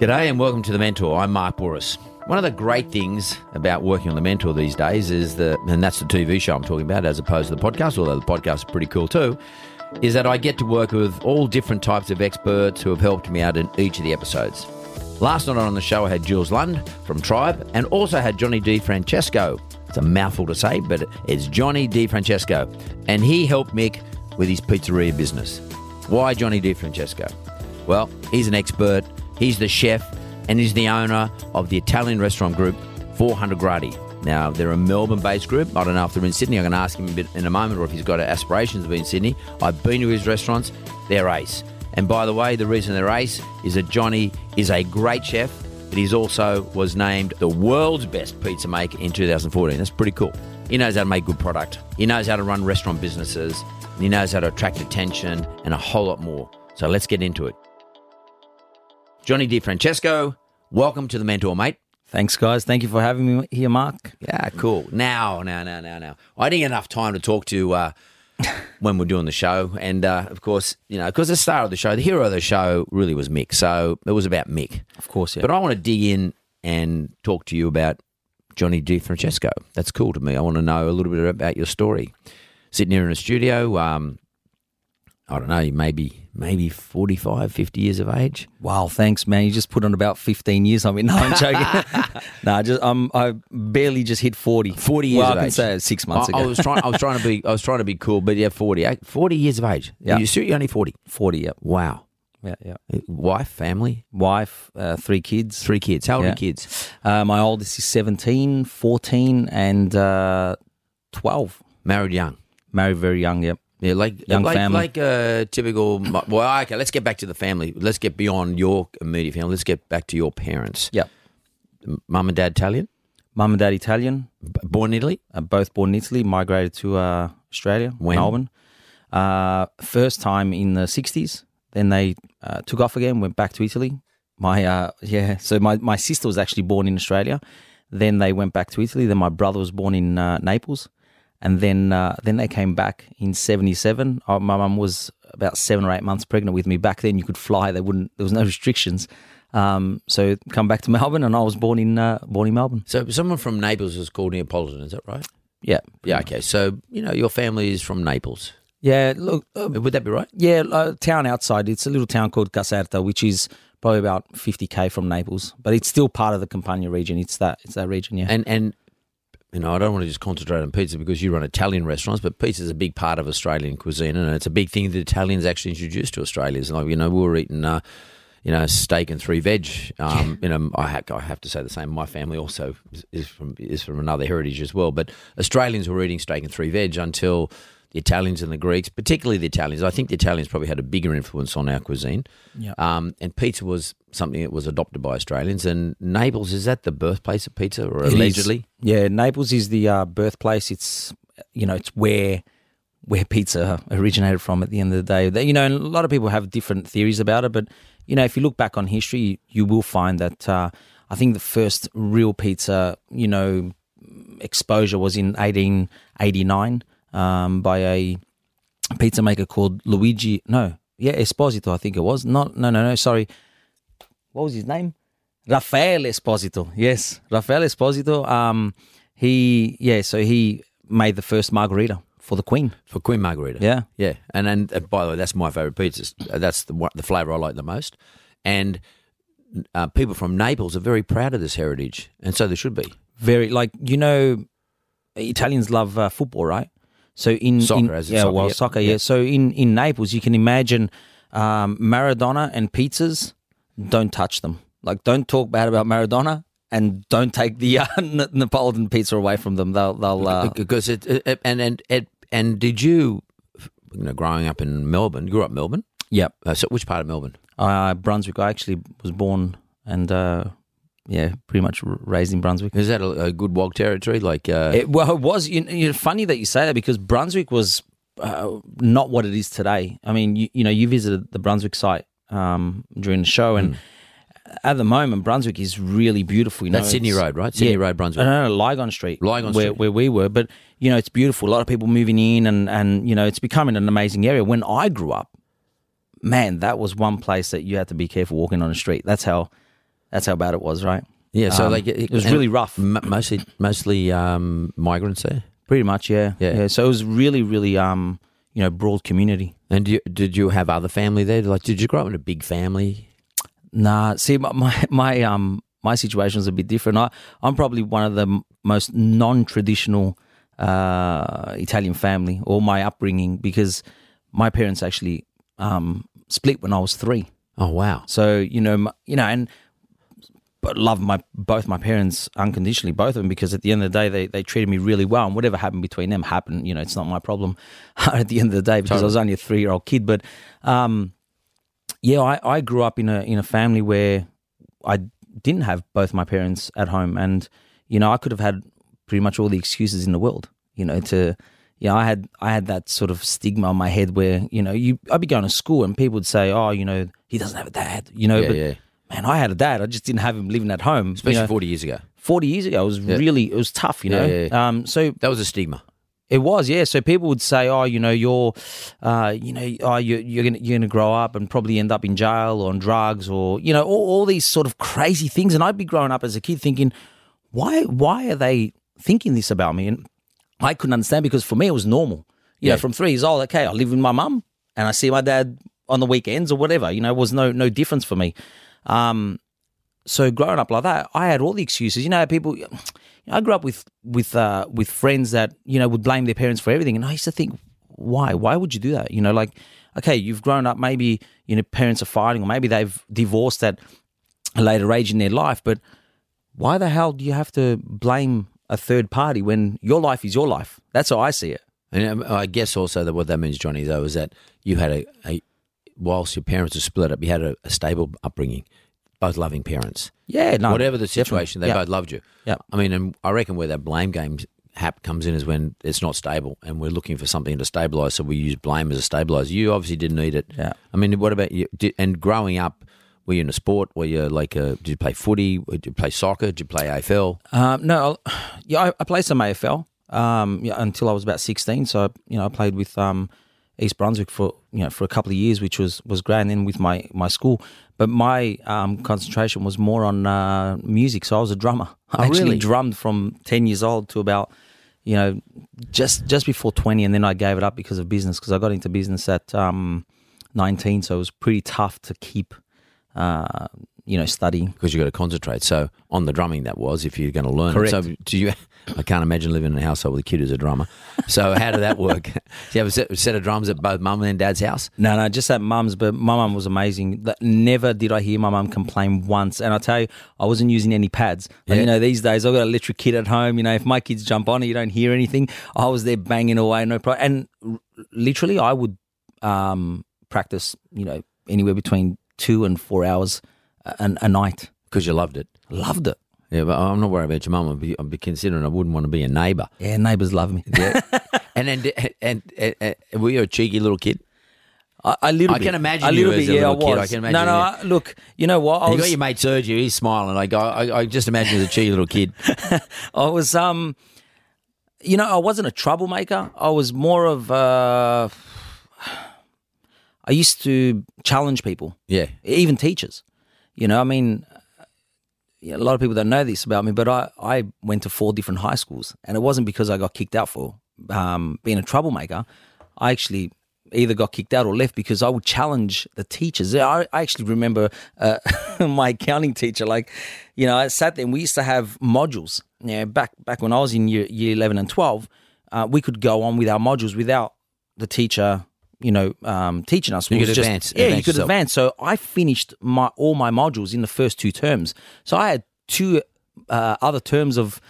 G'day and welcome to The Mentor. I'm Mark Bouris. One of the great things about working on The Mentor these days is that, and that's the TV show I'm talking about as opposed to the podcast, although the podcast is pretty cool too, is that I get to work with all different types of experts who have helped me out in each of the episodes. Last night on the show, I had Jules Lund from Tribe and also had Johnny Di Francesco. It's a mouthful to say, but it's Johnny Di Francesco. And he helped Mick with his pizzeria business. Why Johnny Di Francesco? Well, he's an expert, he's the chef, and he's the owner of the Italian restaurant group 400 Gradi. Now, they're a Melbourne based group. I don't know if they're in Sydney. I'm going to ask him a bit in a moment or if he's got aspirations to be in Sydney. I've been to his restaurants, they're ace. And by the way, the reason they're ace is that Johnny is a great chef, but he's also was named the world's best pizza maker in 2014. That's pretty cool. He knows how to make good product. He knows how to run restaurant businesses. And he knows how to attract attention and a whole lot more. So let's get into it. Johnny Di Francesco, welcome to the Mentor, mate. Thanks, guys. Thank you for having me here, Mark. Yeah, cool. Now, now, now, now, now. I didn't get enough time to talk to uh, when we're doing the show, and uh, of course, you know, because the star of the show, the hero of the show, really was Mick. So it was about Mick, Of course, yeah. But I want to dig in and talk to you about Johnny Di Francesco. That's cool to me. I want to know a little bit about your story. Sitting here in a studio, um, I don't know, maybe maybe 45, 50 years of age. wow, thanks, man. You just put on about 15 years on me. No, I'm joking. no, just um, I barely just hit 40. 40 years well, of I can age. say six months I, ago. I was trying. I was trying to be. I was trying to be cool, but yeah, 40, eh? 40 years of age. Yeah. you suit you're only forty. 40, yeah. Wow. Yeah, yeah. Wife, family, Wife, uh, three kids. three kids. How old are Yeah. your kids? Uh, my oldest is 17, 14, and uh, 12. Married young. Married very young, yep. Yeah, like Young like, family. like a typical. Well, okay. Let's get back to the family. Let's get beyond your immediate family. Let's get back to your parents. Yep. Mum and dad Italian, Mum and dad Italian, B- born in Italy. uh, both born in Italy, migrated to uh, Australia, When? Melbourne. Uh, first time in the 60s. Then they uh, took off again, went back to Italy. My uh, yeah, so my, my sister was actually born in Australia. Then they went back to Italy. Then my brother was born in uh, Naples, and then uh, then they came back in '77. Uh, my mum was about seven or eight months pregnant with me. Back then, you could fly. They wouldn't. There was no restrictions. Um, so come back to Melbourne, and I was born in uh, born in Melbourne. So someone from Naples is called Neapolitan. Is that right? Yeah, Yeah. Okay. So you know your family is from Naples. yeah. Look, uh, Would that be right? Yeah, a town outside. It's a little town called Caserta, which is probably about 50k from Naples, but it's still part of the Campania region. It's that it's that region, yeah. And and you know, I don't want to just concentrate on pizza because you run Italian restaurants, but pizza is a big part of Australian cuisine, and it's a big thing that Italians actually introduced to Australians. Like you know, we were eating. Uh, you know, steak and three veg. Um, you know, I, ha- I have to say the same. My family also is, is from is from another heritage as well. But Australians were eating steak and three veg until the Italians and the Greeks, particularly the Italians. I think the Italians probably had a bigger influence on our cuisine. Yeah. Um, and pizza was something that was adopted by Australians. And Naples is that the birthplace of pizza, or It is. allegedly? Yeah, Naples is the uh, birthplace. It's you know, it's where where pizza originated from at the end of the day. You know, and a lot of people have different theories about it, but you know, if you look back on history, you will find that uh, I think the first real pizza, you know, exposure was in 1889 um, by a pizza maker called Luigi. No, yeah, Esposito, I think it was. Not, no, no, no. Sorry, what was his name? Rafael Esposito. Yes, Rafael Esposito. Um, he, yeah, so he made the first margherita for the Queen. for Queen Margherita. Yeah. yeah. And and by the way, that's my favorite pizza. Uh, That's the the flavor I like the most. And uh, people from Naples are very proud of this heritage, and so they should be. Very like you know, Italians love uh, football, right? So in Soccer, in, as yeah, soccer, well, yep. soccer, yeah. Yep. So in in Naples, you can imagine um, Maradona and pizzas. Don't touch them. Like, don't talk bad about Maradona, and don't take the uh, N- Neapolitan pizza away from them. They'll they'll uh, because it, it and and and and did you, you know, growing up in Melbourne, you grew up in Melbourne. yep. Uh, so which part of Melbourne? Uh, Brunswick. I actually was born and uh, yeah, pretty much raised in Brunswick. Is that a, a good wog territory? Like, uh, It, well, it was. You, you funny that you say that because Brunswick was uh, not what it is today. I mean, you, you know, you visited the Brunswick site um, during the show, and at the moment, Brunswick is really beautiful. You know, That's Sydney Road, right? Sydney Road, Brunswick. No, no, Lygon Street, Lygon where, Street. where we were. But you know, it's beautiful. A lot of people moving in, and and you know, it's becoming an amazing area. When I grew up, man, that was one place that you had to be careful walking on the street. That's how, that's how bad it was, right? yeah, so Um, like it was really rough. m- mostly, mostly um, migrants there. Pretty much, yeah. Yeah. So it was really, really, um, you know, broad community. And you, did you have other family there? Like, did you grow up in a big family? Nah, see, my my, my um my situation is a bit different. I I'm probably one of the m- most non-traditional uh, Italian family, or my upbringing, because my parents actually um split when I was three. Oh wow! So you know, m- you know, and love my both my parents unconditionally, both of them, because at the end of the day, they, they treated me really well, and whatever happened between them happened. You know, it's not my problem at the end of the day because I was only a three year old kid. But um, yeah, I, I grew up in a in a family where I didn't have both my parents at home, and you know, I could have had pretty much all the excuses in the world. You know, to you know, I had I had that sort of stigma on my head where you know, you I'd be going to school and people would say, oh, you know, he doesn't have a dad. You know, Yeah, but yeah. Man, I had a dad. I just didn't have him living at home. you Especially know. forty years ago, 40 years ago, it was really, it was tough, you know. Yeah, yeah, yeah. Um, so that was a stigma. it was, yeah. So people would say, "Oh, you know, you're, uh, you know, oh, you're you're gonna you're gonna grow up and probably end up in jail or on drugs or you know all, all these sort of crazy things." And I'd be growing up as a kid thinking, "Why why are they thinking this about me?" And I couldn't understand because for me it was normal. You Yeah. know, from three years old, okay, I live with my mum and I see my dad on the weekends or whatever. You know, it was no no difference for me. Um, so growing up like that, I had all the excuses. You know, people. I grew up with with uh, with friends that you know would blame their parents for everything, and I used to think, why? Why would you do that? You know, like, okay, you've grown up. Maybe you know parents are fighting, or maybe they've divorced at a later age in their life. But why the hell do you have to blame a third party when your life is your life? That's how I see it. And um, I guess also that what that means, Johnny, though, is that you had a, a whilst your parents are split up, you had a, a stable upbringing, both loving parents. Yeah, no, Whatever the situation, they Yeah. both loved you. Yeah. I mean, and I reckon where that blame game hap comes in is when it's not stable, and we're looking for something to stabilise. So we use blame as a stabiliser. You obviously didn't need it. Yeah. I mean, what about you? Did, and growing up, were you in a sport? Were you like a? Did you play footy? Did you play soccer? Did you play AFL? Um, no, I- yeah, I, I played some AFL um, yeah, until I was about sixteen. So you know, I played with um, East Brunswick for you know for a couple of years, which was was great. And then with my my school, but my um, concentration was more on uh, music. So I was a drummer. I Oh, actually really? drummed from ten years old to about you know just just before twenty, and then I gave it up because of business. Because I got into business at um, nineteen, so it was pretty tough to keep uh, you know study. because you've got to concentrate. So on the drumming, that was if you're going to learn. Correct. It. So do you? I can't imagine living in a household with a kid who's a drummer. So how did that work? do you have a set, set of drums at both mum and dad's house? No, no, just at mum's. But my mum was amazing. Never did I hear my mum complain once. And I tell you, I wasn't using any pads. Like, Yeah. You know, these days I've got an electric kid at home. You know, if my kids jump on it, you don't hear anything. I was there banging away, no problem. And r- literally, I would um, practice. You know, anywhere between two and four hours a, a night. Because you loved it. Loved it. Yeah, but I'm not worried about your mum. I'd be, I'd be considering I wouldn't want to be a neighbour. Yeah, neighbours love me. Yeah. and then and, and, and were you a cheeky little kid? I, I little I bit. can imagine a you little as bit. a yeah, little I kid. was. I can imagine no. no. I, look, you know what? I And you got your mate Sergio. He's smiling. Like I, I, I just imagine as a cheeky little kid. I was um you know, I wasn't a troublemaker. I was more of uh I used to challenge people, Yeah. even teachers. You know, I mean a lot of people don't know this about me, but I, I went to four different high schools, and it wasn't because I got kicked out for um, being a troublemaker, I actually either got kicked out or left because I would challenge the teachers. I, I actually remember uh, my accounting teacher, like, you know, I sat there and we used to have modules. Yeah, back back when I was in year, year eleven and twelve, uh, we could go on with our modules without the teacher, you know, um, teaching us. You was could just- advance- Yeah, you could yourself. advance. So I finished my all my modules in the first two terms. So I had two uh, other terms of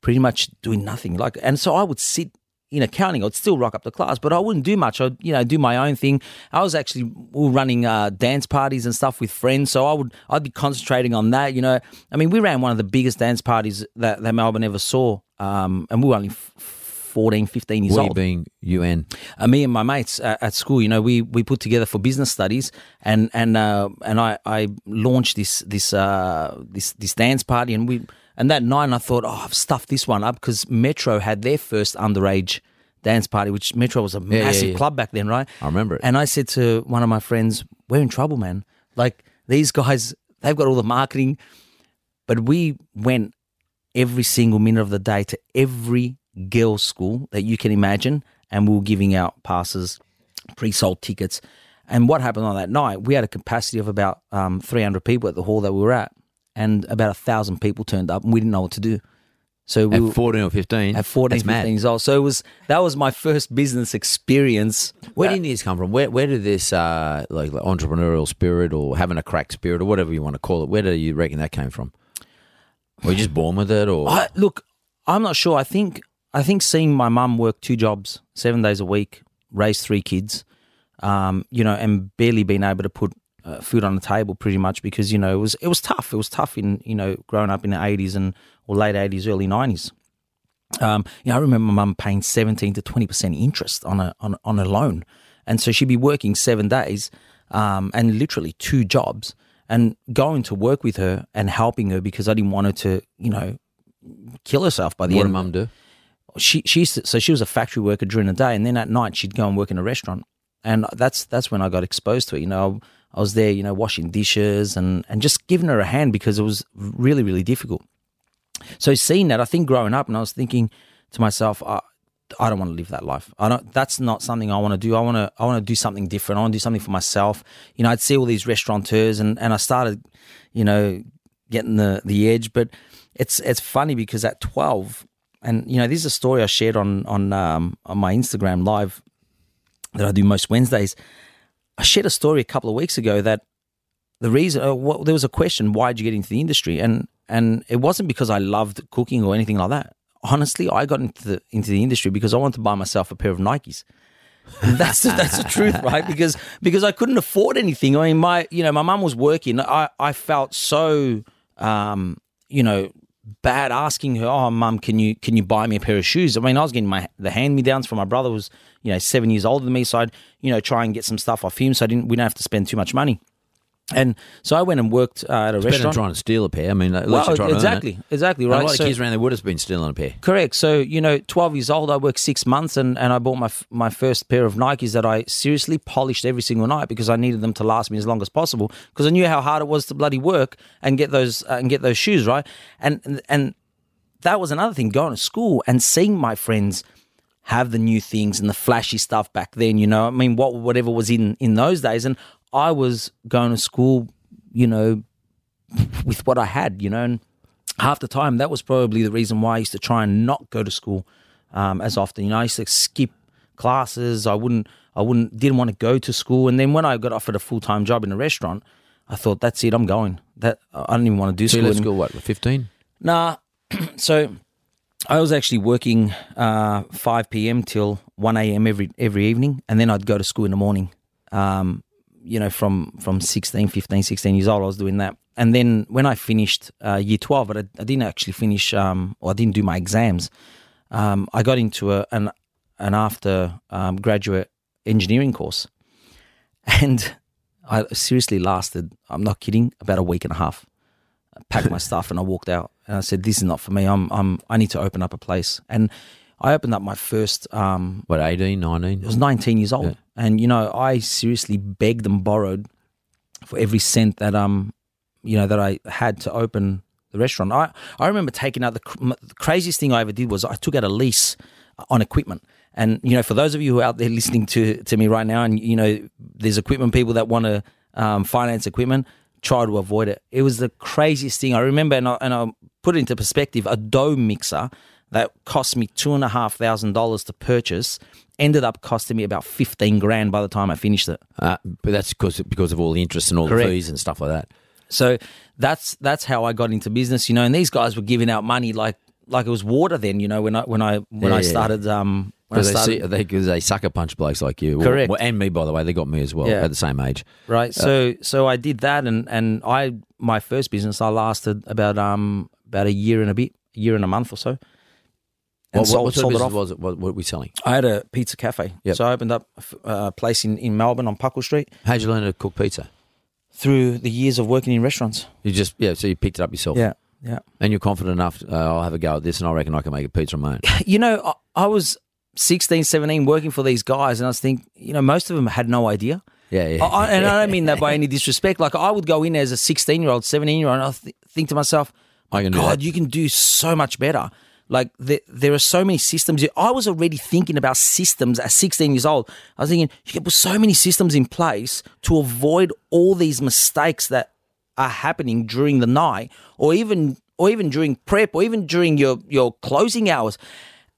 pretty much doing nothing. Like, and so I would sit in accounting. I'd still rock up the class, but I wouldn't do much. I'd you know do my own thing. I was actually running uh, dance parties and stuff with friends, so I would I'd be concentrating on that. You know, I mean, we ran one of the biggest dance parties that, that Melbourne ever saw, um, and we were only. F- 14, 15 years We old being UN. uh, me and my mates at, at school, you know, we, we put together for business studies, and and uh, and I, I launched this this uh, this this dance party, and we and that night I thought, oh, I've stuffed this one up because Metro had their first underage dance party, which Metro was a yeah, massive yeah. club back then, right? I remember it. And I said to one of my friends, "We're in trouble, man. Like these guys, they've got all the marketing, but we went every single minute of the day to every girls' school that you can imagine, and we were giving out passes, pre-sold tickets. And what happened on that night? We had a capacity of about um, 300 people at the hall that we were at, and about a thousand people turned up, and we didn't know what to do. So we At were, 14 or 15. at 14, That's 15 mad. years old. So it was that was my first business experience. Where did this come from? Where where did this uh, like, like entrepreneurial spirit or having a crack spirit or whatever you want to call it? Where do you reckon that came from? Were you just born with it, or I, look, I'm not sure. I think I think seeing my mum work two jobs, seven days a week, raise three kids, um, you know, and barely being able to put uh, food on the table, pretty much because you know it was it was tough. It was tough in you know growing up in the 80s and or late 80s, early 90s. Um, you know, I remember my mum paying 17 to 20 percent interest on a on, on a loan, and so she'd be working seven days um, and literally two jobs, and going to work with her and helping her because I didn't want her to, you know, kill herself by the what end. did mum do? She she so she was a factory worker during the day, and then at night she'd go and work in a restaurant, and that's that's when I got exposed to it. You know, I was there, you know, washing dishes and and just giving her a hand because it was really really difficult. So seeing that, I think growing up, and I was thinking to myself, I, I don't want to live that life. I don't. That's not something I want to do. I want to. I want to do something different. I want to do something for myself. You know, I'd see all these restaurateurs, and and I started, you know, getting the the edge. But it's it's funny because at twelve, and you know, this is a story I shared on on um, on my Instagram live that I do most Wednesdays. I shared a story a couple of weeks ago that the reason uh, what, there was a question why did you get into the industry and and it wasn't because I loved cooking or anything like that. Honestly, I got into the into the industry because I wanted to buy myself a pair of Nikes. That's the, that's the truth, right? Because because I couldn't afford anything. I mean, my you know my mum was working. I I felt so um, you know bad asking her, "Oh, mum, can you can you buy me a pair of shoes?" I mean, I was getting my the hand me downs from my brother was you know seven years older than me, so I'd you know try and get some stuff off him, so I didn't we don't have to spend too much money. And so I went and worked uh, at a Better than restaurant. trying to steal a pair. I mean, at Well, you're trying to earn exactly, exactly And right. A lot So- of kids around there would have been stealing a pair. Correct. So you know, twelve years old, I worked six months, and, and I bought my f- my first pair of Nikes that I seriously polished every single night because I needed them to last me as long as possible because I knew how hard it was to bloody work and get those uh, and get those shoes right. And and- and that was another thing going to school and seeing my friends have the new things and the flashy stuff back then. You know, I mean, what whatever was in in those days, and I was going to school, you know, with what I had, you know, and half the time that was probably the reason why I used to try and not go to school um, as often. You know, I used to skip classes. I wouldn't, I wouldn't, didn't want to go to school. And then when I got offered a full time job in a restaurant, I thought, that's it, I'm going. That I don't even want to do So school. anymore. school, what, 15? Nah. so I was actually working uh, 5 p.m. till 1 a.m. every every evening, and then I'd go to school in the morning. Um, you know, from from 16, 15, 16 years old, I was doing that. And then when I finished uh, year 12, but I, I didn't actually finish, um, or I didn't do my exams, um, I got into a, an, an after um, graduate engineering course. And I seriously lasted, I'm not kidding, about a week and a half I packed my stuff and I walked out and I said, "This is not for me. I'm I'm I need to open up a place." And I opened up my first. Um, What, 18, 19? I was 19 years old, and you know I seriously begged and borrowed for every cent that um you know that I had to open the restaurant. I I remember taking out the, cr- the craziest thing I ever did was I took out a lease on equipment. And you know, for those of you who are out there listening to to me right now, and you know, there's equipment people that want to um, finance equipment, try to avoid it. It was the craziest thing. I remember, and I, and I put it into perspective. A dough mixer that cost me two and a half thousand dollars to purchase ended up costing me about fifteen grand by the time I finished it. Uh, but that's because because of all the interest and all Correct. the fees and stuff like that. So that's that's how I got into business, you know. And these guys were giving out money like like it was water then, you know. When I when I when Yeah, I yeah. started um when I Because they, started, see, they, they sucker punch blokes like you. Correct. Well, and me, by the way. They got me as well Yeah. at the same age. right. So so I did that, and and I my first business I lasted about um about a year and a bit, a year and a month or so. And What, sold, what sort sold of it off. was it? What, what were we selling? I had a pizza cafe, Yep. so I opened up a place in, in Melbourne on Puckle Street. How'd you learn to cook pizza? Through the years of working in restaurants, You just yeah. So you picked it up yourself. yeah, yeah. And you're confident enough. Uh, I'll have a go at this, and I reckon I can make a pizza on my own. you know, I, I was 16, 17 working for these guys, and I was thinking, you know, most of them had no idea. Yeah, yeah. I, I- and I don't mean that by any disrespect. Like, I would go in as a 16 year old, 17 year old, and I th- think to myself, I can God, that. you can do so much better. Like, there, there are so many systems. I was already thinking about systems at 16 years old. I was thinking, you can put so many systems in place to avoid all these mistakes that are happening during the night or even or even during prep or even during your your closing hours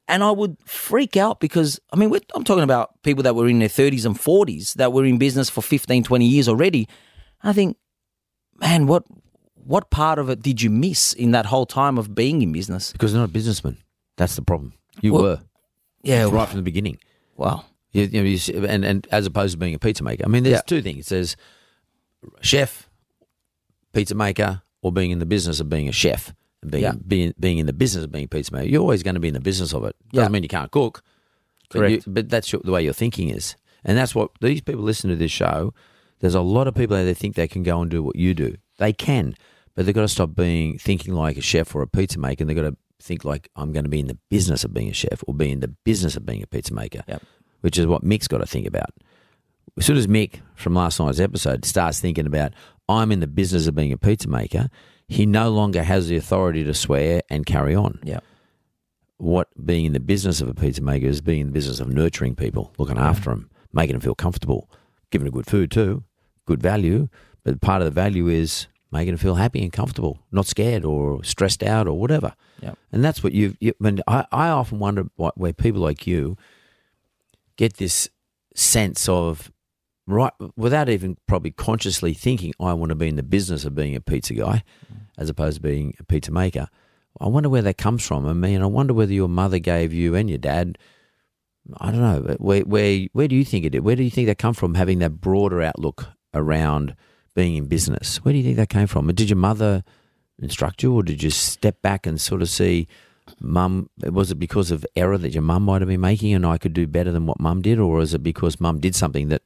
and I would freak out because I mean I'm talking about people that were in their 30s and 40s that were in business for 15 20 years already I think man what what part of it did you miss in that whole time of being in business because you're not a businessman. That's the problem. You Well, were yeah right from the beginning. wow You, you know, you, and and as opposed to being a pizza maker. I mean, there's Yeah. two things. There's chef, pizza maker, or being in the business of being a chef and being Yeah. being being in the business of being a pizza maker. You're always going to be in the business of it. Doesn't Yeah. mean you can't cook. But, Correct. you, but that's your, the way your thinking is, and that's what these people listen to this show. There's a lot of people out there think they can go and do what you do. They can, but they've got to stop being thinking like a chef or a pizza maker. And they've got to think like I'm going to be in the business of being a chef or be in the business of being a pizza maker Yep. which is what Mick's got to think about. As soon as Mick from last night's episode starts thinking about, I'm in the business of being a pizza maker, he no longer has the authority to swear and carry on. yeah What being in the business of a pizza maker is being in the business of nurturing people, looking after them, making them feel comfortable, giving them good food too, good value. But part of the value is making them feel happy and comfortable, not scared or stressed out or whatever. yeah And that's what you've. You, when I, I often wonder what, where people like you get this sense of right without even probably consciously thinking I want to be in the business of being a pizza guy mm. as opposed to being a pizza maker. I wonder where that comes from. I mean, I wonder whether your mother gave you and your dad. I don't know. Where where where do you think it? did? Where do you think that come from? Having that broader outlook around being in business. Where do you think that came from? Did your mother instruct you, or did you step back and sort of see, mum? Was it because of error that your mum might have been making, and I could do better than what mum did, or is it because mum did something that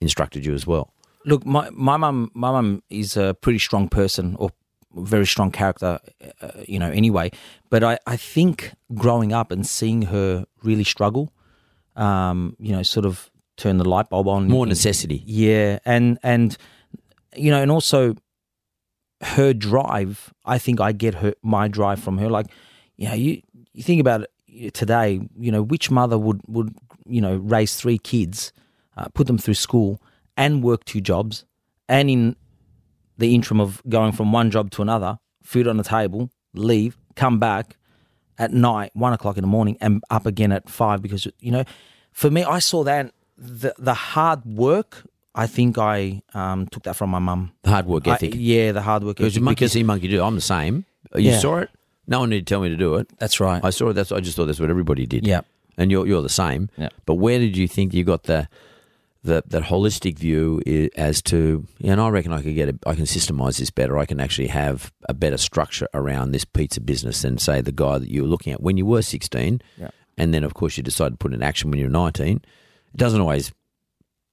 instructed you as well? Look, my my mum my mum is a pretty strong person or very strong character, uh, you know. Anyway, but I I think growing up and seeing her really struggle, um, you know, sort of turn the light bulb on. More in- necessity. Yeah, and and you know, and also her drive. I think I get her my drive from her. Like, you know, you you think about it today. You know, which mother would would you know raise three kids, uh, put them through school, and work two jobs, and in the interim of going from one job to another, food on the table, leave, come back at night, one o'clock in the morning, and up again at five because you know, for me, I saw that the the hard work. I think I um, took that from my mum. The hard work I- ethic. yeah, the hard work because ethic. you monkey because- see, monkey do. I'm the same. You Yeah. saw it. No one needed to tell me to do it. That's right. I saw it. That's. I just thought that's what everybody did. Yeah. And you're you're the same. Yeah. But where did you think you got the the that holistic view as to? You know, I reckon I could get. A, I can systemize this better. I can actually have a better structure around this pizza business than say the guy that you were looking at when you were 16. Yeah. And then of course you decide to put it in action when you're 19. It doesn't always.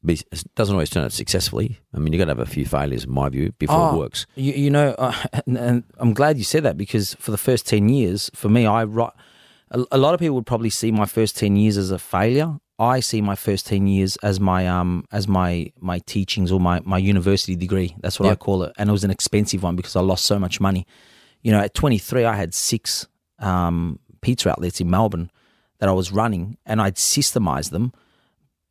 Be, it doesn't always turn out successfully. I mean, you got to have a few failures, in my view, before it Oh, works. You, you know, uh, and, and I'm glad you said that because for the first 10 years, for me, I ri- a, a lot of people would probably see my first 10 years as a failure. I see my first 10 years as my um as my my teachings or my my university degree. That's what I call it. And it was an expensive one because I lost so much money. You know, at 23 I had six um pizza outlets in Melbourne. that I was running, and I'd systemized them,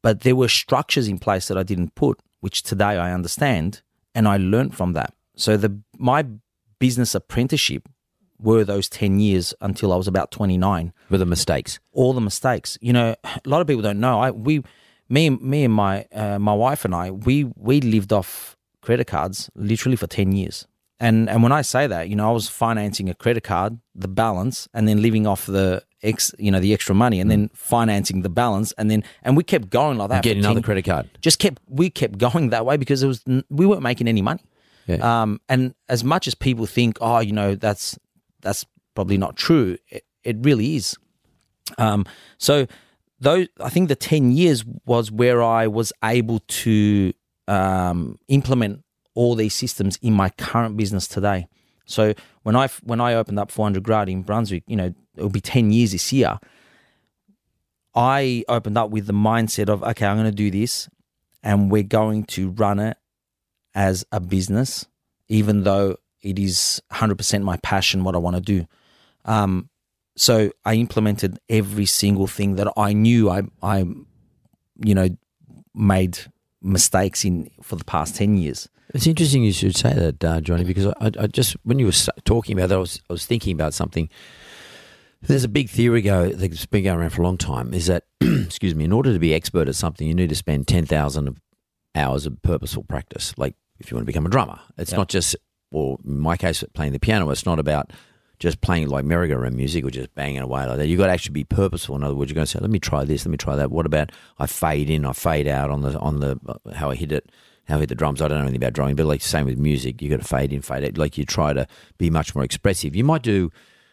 but there were structures in place that I didn't put, which today I understand, and I learned from that. So the my business apprenticeship were those 10 years until I was about 29 With the mistakes. all the mistakes. You know, a lot of people don't know. I we me me and my uh, my wife and I we we lived off credit cards literally for 10 years. And and when I say that, you know, I was financing a credit card, the balance, and then living off the ex, you know, the extra money, and then financing the balance, and then and we kept going like that. Get another 10 credit card. just kept we kept going that way because it was we weren't making any money. Yeah. Um, and as much as people think, oh, you know, that's that's probably not true, it, it really is. Um, so those I think the ten years was where I was able to um, implement all these systems in my current business today. So when I when I opened up 400 Gradi in Brunswick, you know, it'll be 10 years this year. I opened up with the mindset of, okay, I'm going to do this and we're going to run it as a business, even though it is 100% my passion, what I want to do. Um, so I implemented every single thing that I knew I, I, you know, made mistakes in for the past 10 years. It's interesting you should say that, uh, Johnny, because I, I just when you were talking about that, I was, I was thinking about something. There's a big theory go that's been going around for a long time. Is that excuse me? In order to be expert at something, you need to spend ten thousand hours of purposeful practice. Like if you want to become a drummer, it's Yeah. not just, or in my case, playing the piano. It's not about just playing like merry-go-round music or just banging away like that. You've got to actually be purposeful. In other words, you're going to say, "Let me try this. Let me try that." What about I fade in, I fade out on the on the uh, how I hit it, how hit the drums. I don't know anything about drumming, but like same with music, you got to fade in, fade out. Like you try to be much more expressive. You might do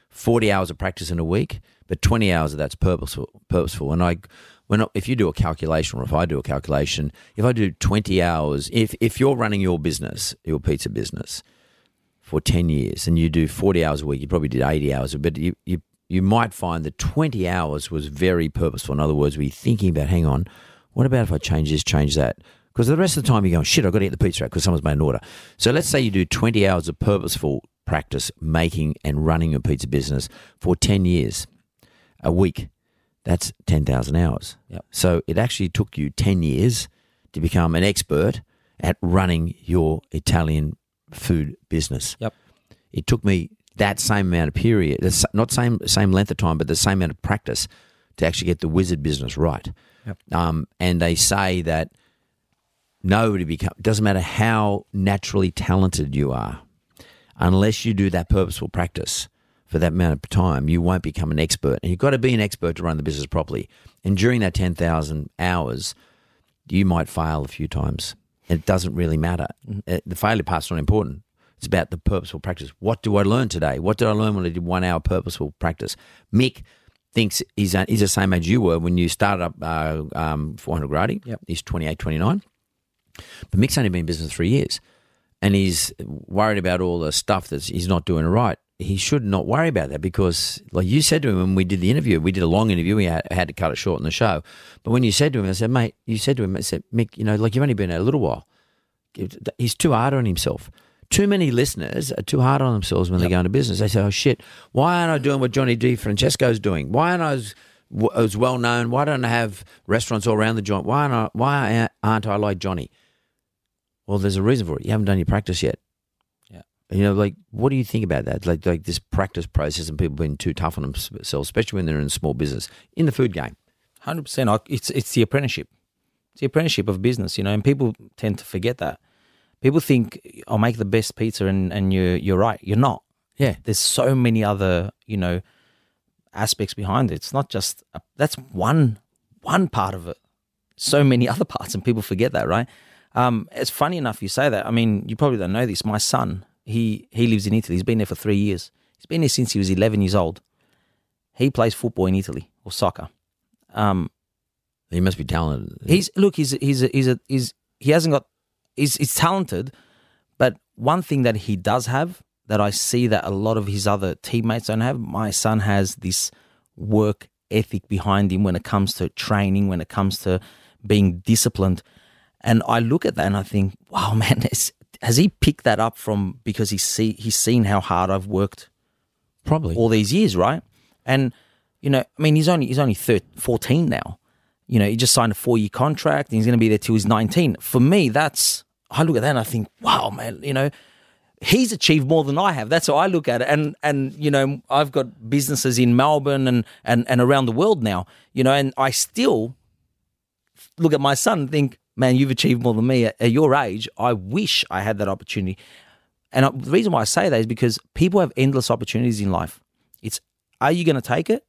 forty hours of practice in a week, but twenty hours of that's purposeful. Purposeful. And I, when if you do a calculation, or if I do a calculation, if I do twenty hours, if if you're running your business, your pizza business for 10 years and you do 40 hours a week, you probably did 80 hours, but you, you, you might find that 20 hours was very purposeful. In other words, we're thinking about, hang on, what about if I change this, change that? Because the rest of the time you're going, shit, I've got to get the pizza out because someone's made an order. So let's say you do 20 hours of purposeful practice making and running a pizza business for 10 years a week. That's 10,000 hours. Yep. So it actually took you 10 years to become an expert at running your Italian food business. Yep. It took me that same amount of period, not same same length of time, but the same amount of practice to actually get the wizard business right. Yep. Um, and they say that nobody become doesn't matter how naturally talented you are, unless you do that purposeful practice for that amount of time, you won't become an expert. And you've got to be an expert to run the business properly. And during that ten thousand hours, you might fail a few times. It doesn't really matter. Uh, The failure part's not important. It's about the purposeful practice. What do I learn today? What did I learn when I did one hour purposeful practice? Mick thinks he's, he's the same age you were when you started up uh, um, 400 Gradi. Yep. He's 28, 29. But Mick's only been in business three years and he's worried about all the stuff that he's not doing right. He should not worry about that because, like you said to him when we did the interview, we did a long interview. We had, had to cut it short in the show. But when you said to him, I said, mate, you said to him, I said, Mick, you know, like you've only been there a little while. He's too hard on himself. Too many listeners are too hard on themselves when they go into business. They say, oh, shit, why aren't I doing what Johnny Di Francesco's doing? Why aren't I as, as well known? Why don't I have restaurants all around the joint? Why aren't I, why aren't I like Johnny? Well, there's a reason for it. You haven't done your practice yet. Yeah. You know, like, what do you think about that? Like, like this practice process and people being too tough on themselves, especially when they're in a small business, in the food game. Hundred percent. It's it's the apprenticeship. It's the apprenticeship of business, you know, and people tend to forget that. People think I'll make the best pizza, and and you're you're right. You're not. Yeah. There's so many other you know aspects behind it. It's not just a, that's one one part of it. So many other parts, and people forget that, right? Um, it's funny enough you say that. I mean, you probably don't know this. My son, he he lives in Italy. He's been there for three years. He's been there since he was 11 years old. He plays football in Italy or soccer. Um, He must be talented. He's look. He's he's a, he's a, he's he hasn't got. He's he's talented, but one thing that he does have that I see that a lot of his other teammates don't have. My son has this work ethic behind him when it comes to training, when it comes to being disciplined, and I look at that and I think, wow, man, is, has he picked that up from because he see he's seen how hard I've worked probably. all these years, right? And You know, I mean, he's only he's only thir 14 now. You know, he just signed a four year contract and he's going to be there till he's 19. For me, that's I look at that and I think, wow, man, you know, he's achieved more than I have. That's how I look at it. And and you know, I've got businesses in Melbourne and and and around the world now. You know, and I still look at my son and think, man, you've achieved more than me at, at your age. I wish I had that opportunity. And I, the reason why I say that is because people have endless opportunities in life. It's are you going to take it,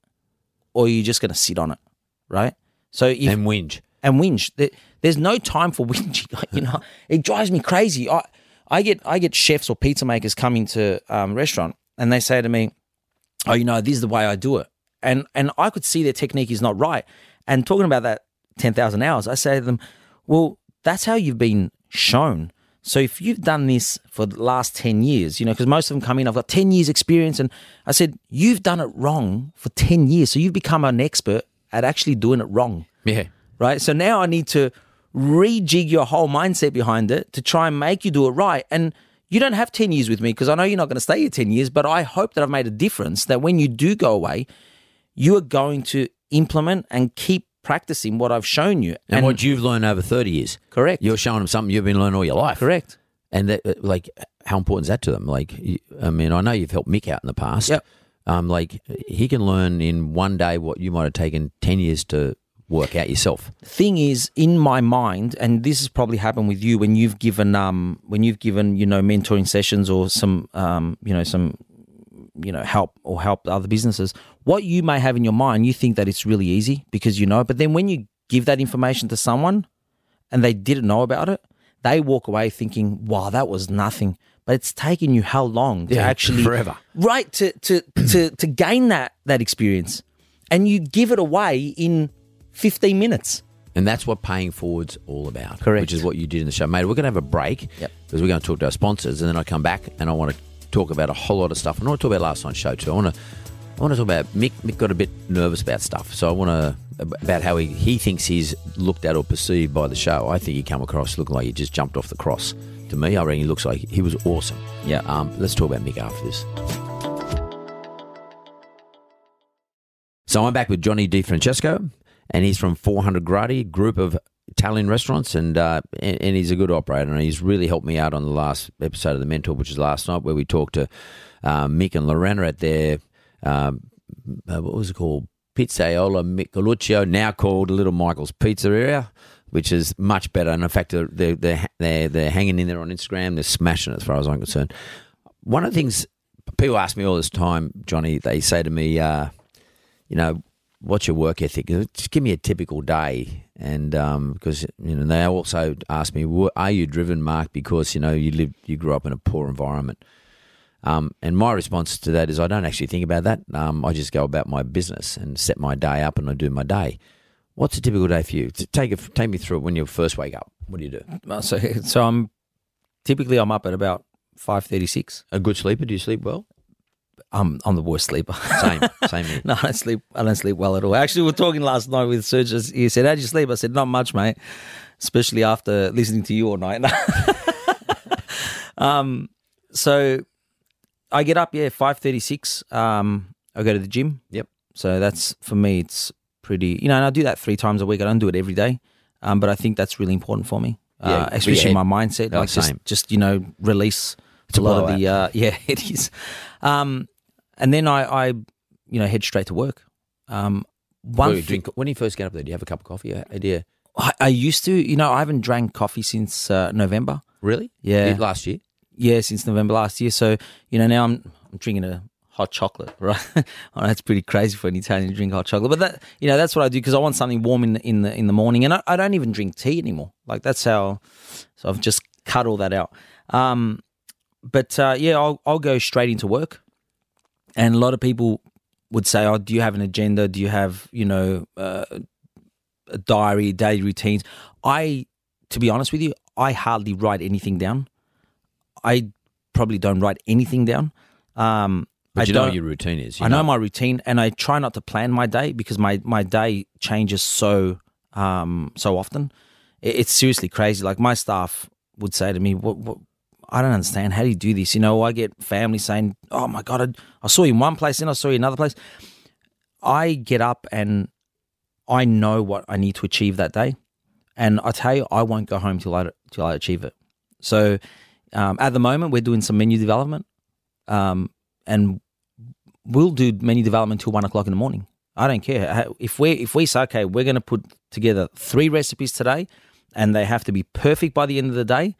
or are you just going to sit on it, right? So if, and whinge. and whinge. There- There's no time for whinging. You know, it drives me crazy. I, I get I get chefs or pizza makers come into um, restaurant and they say to me, "Oh, you know, this is the way I do it," and and I could see their technique is not right. And talking about that ten thousand hours, I say to them, "Well, that's how you've been shown." So if you've done this for the last 10 years, you know, because most of them come in, I've got 10 years experience. And I said, you've done it wrong for 10 years. So you've become an expert at actually doing it wrong Yeah. right? So now I need to rejig your whole mindset behind it to try and make you do it right. And you don't have 10 years with me because I know you're not going to stay here 10 years, but I hope that I've made a difference that when you do go away, you are going to implement and keep practicing what I've shown you. And, what you've learned over 30 years. Correct. You're showing them something you've been learning all your life. correct. And that, uh, like, how important is that to them? Like, I mean, I know you've helped Mick out in the past. Yep. Um, like, he can learn in one day what you might have taken 10 years to work out yourself. thing is in my mind and this has probably happened with you when you've given um when you've given you know mentoring sessions or some um you know some you know help or help other businesses what you may have in your mind you think that it's really easy because you know but then when you give that information to someone and they didn't know about it they walk away thinking wow that was nothing but it's taken you how long to Yeah, actually forever. right to to to to gain that that experience and you give it away in 15 minutes And that's what paying forward's all about. Correct. Which is what you did in the show. Mate, we're going to have a break Yep. because we're going to talk to our sponsors and then I come back and I want to talk about a whole lot of stuff. And I want to talk about last night's show too. I want to I want to talk about Mick. Mick got a bit nervous about stuff. So I want to about how he, he thinks he's looked at or perceived by the show. I think he come across looking like he just jumped off the cross. To me, I reckon he looks like he was awesome. Yeah. Um, let's talk about Mick after this. So I'm back with Johnny Di Francesco, and he's from 400 Gradi, group of Italian restaurants, and, uh, and and he's a good operator, and he's really helped me out on the last episode of The Mentor, which is last night, where we talked to uh, Mick and Lorena at their, um, uh, what was it called? Pizzaiola Micheluccio, now called Little Michael's Pizzeria, which is much better. And in fact, they're, they're, they're, they're, they're hanging in there on Instagram. They're smashing it as far as I'm concerned. One of the things people ask me all this time, Johnny, they say to me, uh, you know, what's your work ethic? Just give me a typical day. And um, because you know, they also ask me, are you driven, Mark? Because you know you live, you grew up in a poor environment. Um, and my response to that is, I don't actually think about that. Um, I just go about my business and set my day up, and I do my day. What's a typical day for you? Take a, take me through it when you first wake up. What do you do? Uh, So, so I'm typically I'm up at about five thirty six. A good sleeper? Do you sleep well? I'm I'm the worst sleeper. Same, same here. no, I don't sleep. I don't sleep well at all. Actually, we were talking last night with Serge. He said, "How'd you sleep?" I said, "Not much, mate. Especially after listening to you all night." um, so I get up, yeah, five thirty six. Um, I go to the gym. Yep. So that's for me. It's pretty. You know, and I do that three times a week. I don't do it every day, um, but I think that's really important for me. Yeah, uh, especially yeah. my mindset. Like just, same. just you know, release a a lot of the. Uh, yeah, it is. Um, and then I, I, you know, head straight to work. Um, one When you thi- drink, when you first get up there, do you have a cup of coffee? Do I, I used to, you know, I haven't drank coffee since uh, November. really? Yeah. Did last year. Yeah, since November last year. So, you know, now I'm I'm drinking a hot chocolate, right? Know it's pretty crazy for an Italian to drink hot chocolate, but that you know that's what I do because I want something warm in the in the in the morning, and I, I don't even drink tea anymore. Like that's how. So I've just cut all that out. Um, but uh, yeah, I'll I'll go straight into work, and a lot of people would say, "Oh, do you have an agenda? Do you have you know uh, a diary, daily routines?" I, to be honest with you, I hardly write anything down. I probably don't write anything down. Um, But I you know what your routine is. I know my routine, and I try not to plan my day because my my day changes so um so often. It, it's seriously crazy. Like my staff would say to me, "What? what I don't understand. How do you do this? You know, I get family saying, "Oh my god, I, I saw you in one place, then I saw you in another place." I get up and I know what I need to achieve that day, and I tell you, I won't go home till I till I achieve it. So um, at the moment, we're doing some menu development, um, and we'll do menu development till one o'clock in the morning. I don't care if we if we say okay, we're going to put together three recipes today, and they have to be perfect by the end of the day.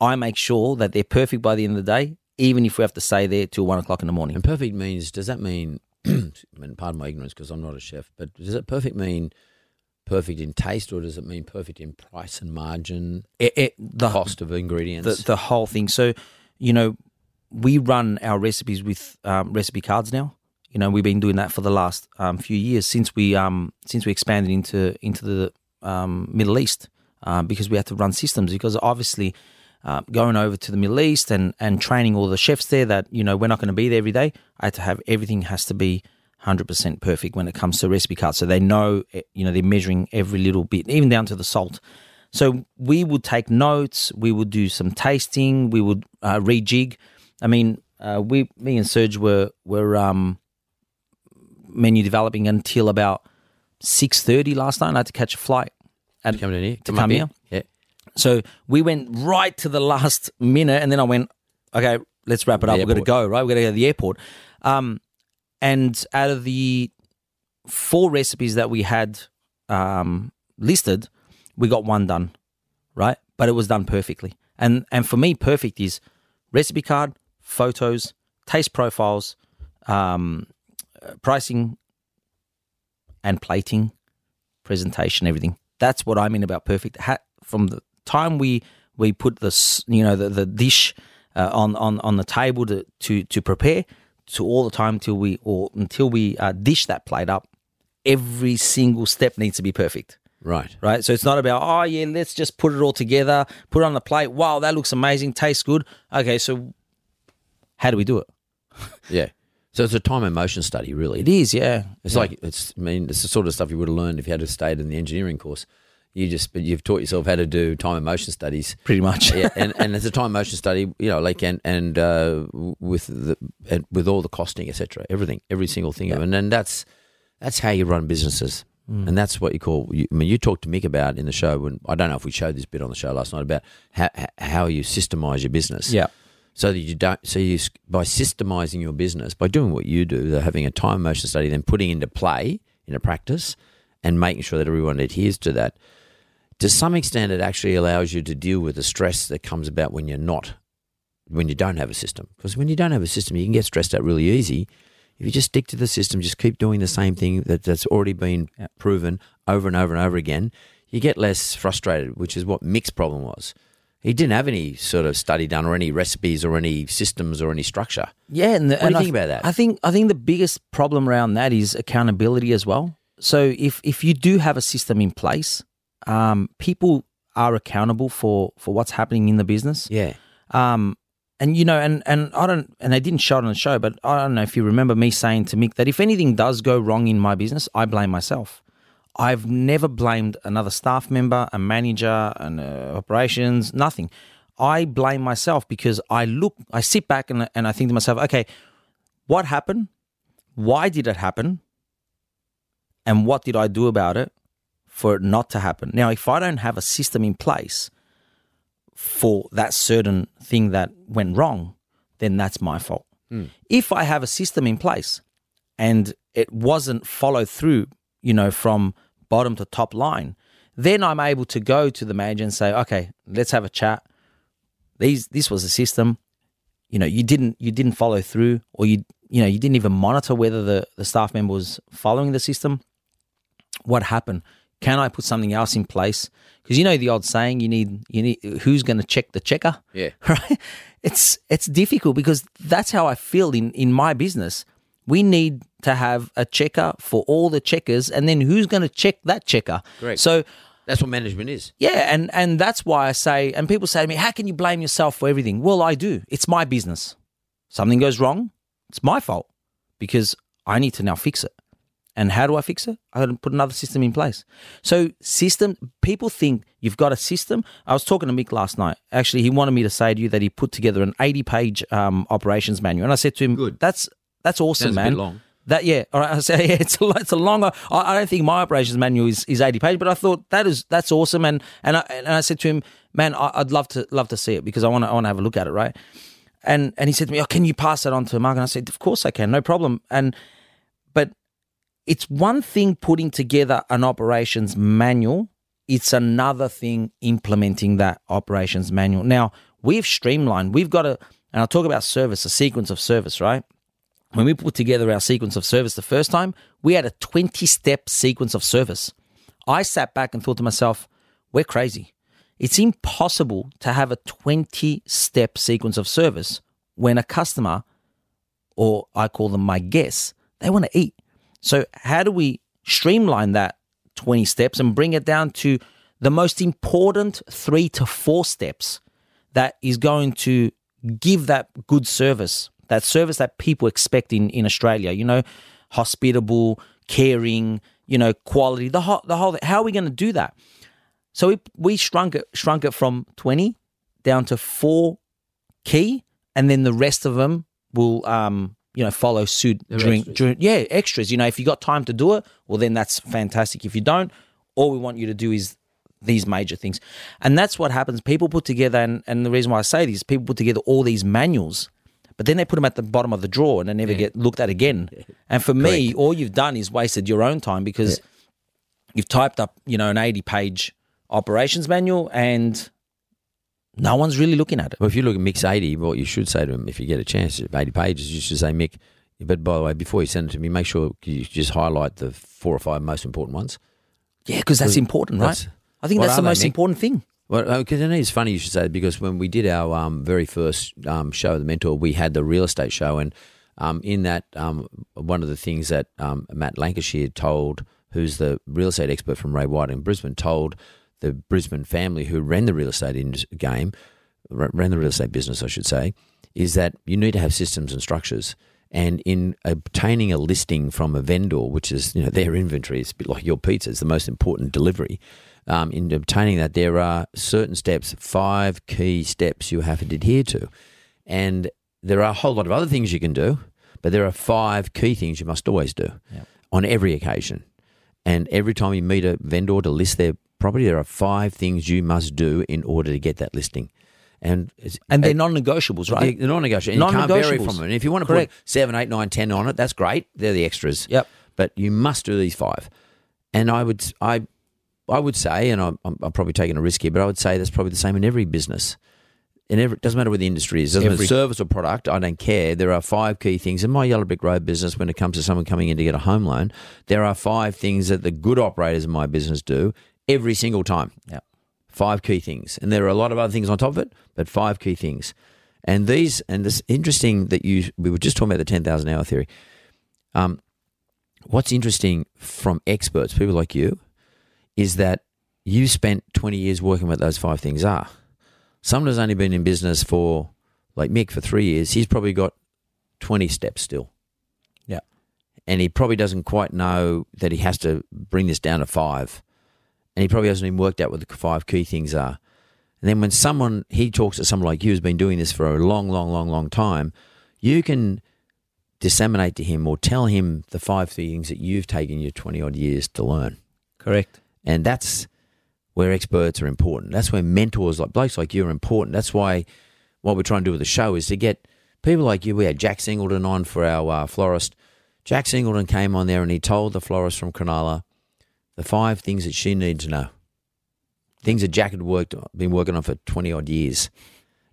I make sure that they're perfect by the end of the day, even if we have to stay there till one o'clock in the morning. And perfect means, does that mean, pardon my ignorance because I'm not a chef, but does it perfect mean perfect in taste or does it mean perfect in price and margin, It, it, the cost of ingredients? the, the whole thing. So, you know, we run our recipes with um, recipe cards now. You know, we've been doing that for the last um, few years since we um, since we expanded into into the um, Middle East um, because we had to run systems because obviously uh, going over to the Middle East and and training all the chefs there that you know we're not going to be there every day. I had to have everything has to be. 100% perfect when it comes to recipe cards. So they know, eh, you know, they're measuring every little bit, even down to the salt. So we would take notes, we would do some tasting, we would uh, rejig. I mean, uh, we, me and Serge were were um, menu developing until about six thirty last night. I had to catch a flight. And come down here. to come here. Yeah. So we went right to the last minute, and then I went, okay, let's wrap it up. We've got to go, right? We've got to go to the airport. Um, and out of the four recipes that we had um, listed, we got one done, right? But it was done perfectly. And and for me, perfect is recipe card, photos, taste profiles, um, pricing, and plating, presentation, everything. That's what I mean about perfect. From the time we we put the you know the, the dish uh, on on on the table to to to prepare to all the time till we or until we uh, dish that plate up, every single step needs to be perfect Right. right? So it's not about, oh, yeah, let's just put it all together, put it on the plate. Wow, that looks amazing, tastes good. Okay, so how do we do it? Yeah. So it's a time and motion study, really. It is, yeah. It's like it's. I mean, it's the sort of stuff you would have learned if you had stayed in the engineering course. You just, but you've taught yourself how to do time and motion studies. Pretty much. yeah, and, and it's a time and motion study, you know, like and and uh, with the and with all the costing, etc. Everything, every single thing, and then that's that's how you run businesses, and that's what you call. You, I mean, you talked to Mick about in the show, and I don't know if we showed this bit on the show last night about how how you systemize your business Yeah. so that you don't so you by systemizing your business by doing what you do having a time motion study then putting into play into practice and making sure that everyone adheres to that to some extent it actually allows you to deal with the stress that comes about when you're not when you don't have a system because when you don't have a system you can get stressed out really easy if you just stick to the system just keep doing the same thing that, that's already been proven over and over and over again you get less frustrated which is what mick's problem was he didn't have any sort of study done or any recipes or any systems or any structure. Yeah, and, the, What do and you I, think about that? I think I think the biggest problem around that is accountability as well. So if if you do have a system in place, um, people are accountable for for what's happening in the business. Yeah. Um, and you know, and and I don't, and they didn't show it on the show, but I don't know if you remember me saying to Mick that if anything does go wrong in my business, I blame myself. I've never blamed another staff member, a manager, and uh, operations, nothing. I blame myself because I look, I sit back and and I think to myself, okay, what happened? Why did it happen? And what did I do about it for it not to happen? Now, if I don't have a system in place, for that certain thing that went wrong, then that's my fault. Hmm. If I have a system in place and it wasn't followed through, you know, from bottom to top line, then I'm able to go to the manager and say, okay, let's have a chat. These this was a system. You know, you didn't you didn't follow through or you you know, you didn't even monitor whether the, the staff member was following the system what happened? Can I put something else in place? Because you know the old saying, you need you need who's going to check the checker, Yeah. right? It's it's difficult because that's how I feel in in my business. We need to have a checker for all the checkers, and then who's going to check that checker? Correct. So That's what management is. yeah, and and that's why I say, and people say to me, "How can you blame yourself for everything?" Well, I do. It's my business. Something goes wrong, it's my fault because I need to now fix it. And how do I fix it? I put another system in place. So system, people think you've got a system. I was talking to Mick last night. Actually, he wanted me to say to you that he put together an eighty-page um, operations manual, and I said to him, Good. That's that's awesome, Sounds man. long. That yeah, all right. I yeah, it's a it's a longer. I, I don't think my operations manual is, is eighty pages, but I thought that is that's awesome, and and I and I said to him, man, I, I'd love to love to see it because I want to I want to have a look at it, right? And and he said to me, oh, can you pass that on to Mark? And I said, of course I can, no problem. And it's one thing putting together an operations manual. It's another thing implementing that operations manual. Now we've streamlined. We've got a, and I'll talk about service, a sequence of service, right? When we put together our sequence of service the first time, we had a 20 step sequence of service. I sat back and thought to myself, we're crazy. It's impossible to have a 20 step sequence of service when a customer, or I call them my guests, they want to eat. So, how do we streamline that 20 steps and bring it down to the most important three to four steps that is going to give that good service that service that people expect in, in Australia, you know, hospitable, caring, you know, quality, the whole, the whole, how are we going to do that? So we, we shrunk it, shrunk it from 20 down to four key, and then the rest of them will, um, you know, follow suit during, during, yeah, extras. You know, if you got time to do it, well, then that's fantastic. If you don't, all we want you to do is these major things. And that's what happens. People put together, and, and the reason why I say this, people put together all these manuals but then they put them at the bottom of the drawer and they never yeah. get looked at again. And for Correct. me, all you've done is wasted your own time because yeah. you've typed up, you know, an 80 page operations manual and no one's really looking at it. Well, if you look at Mick's 80, what you should say to him if you get a chance, 80 pages, you should say, Mick, but by the way, before you send it to me, make sure you just highlight the four or five most important ones. Yeah, because that's important, right? That's, I think that's the most they, important thing. Well, because uh, it's funny you should say that because when we did our um, very first um, show, The Mentor, we had the real estate show, and um, in that, um, one of the things that um, Matt Lancashire told, who's the real estate expert from Ray White in Brisbane, told the Brisbane family who ran the real estate game, ran the real estate business, I should say, is that you need to have systems and structures. And in obtaining a listing from a vendor, which is you know their inventory, it's a bit like your pizza, it's the most important delivery um, in obtaining that, there are certain steps, five key steps you have to adhere to. And there are a whole lot of other things you can do, but there are five key things you must always do yep. on every occasion. And every time you meet a vendor to list their property, there are five things you must do in order to get that listing. And and they're non-negotiables, right? They're non-negotiable. You can't vary from them. And if you want to Correct. put seven, eight, nine, ten on it, that's great. They're the extras. Yep. But you must do these five. And I would, I I would say, and I'm, I'm, probably taking a risk here, but I would say that's probably the same in every business. In every, it doesn't matter what the industry is, doesn't every, matter service or product. I don't care. There are five key things in my Yellow Brick Road business. When it comes to someone coming in to get a home loan, there are five things that the good operators in my business do every single time. Yeah, five key things, and there are a lot of other things on top of it, but five key things. And these, and this interesting that you, we were just talking about the ten thousand hour theory. Um, what's interesting from experts, people like you, is that you spent 20 years working what those five things are. Someone who's only been in business for, like Mick, for three years, he's probably got 20 steps still. Yeah. And he probably doesn't quite know that he has to bring this down to five. And he probably hasn't even worked out what the five key things are. And then when someone, he talks to someone like you who's been doing this for a long, long, long, long time, you can disseminate to him or tell him the five things that you've taken your 20 odd years to learn. Correct. And that's where experts are important. That's where mentors like blokes like you are important. That's why what we're trying to do with the show is to get people like you. We had Jack Singleton on for our uh, florist. Jack Singleton came on there and he told the florist from Cronulla the five things that she needed to know. Things that Jack had worked been working on for twenty odd years,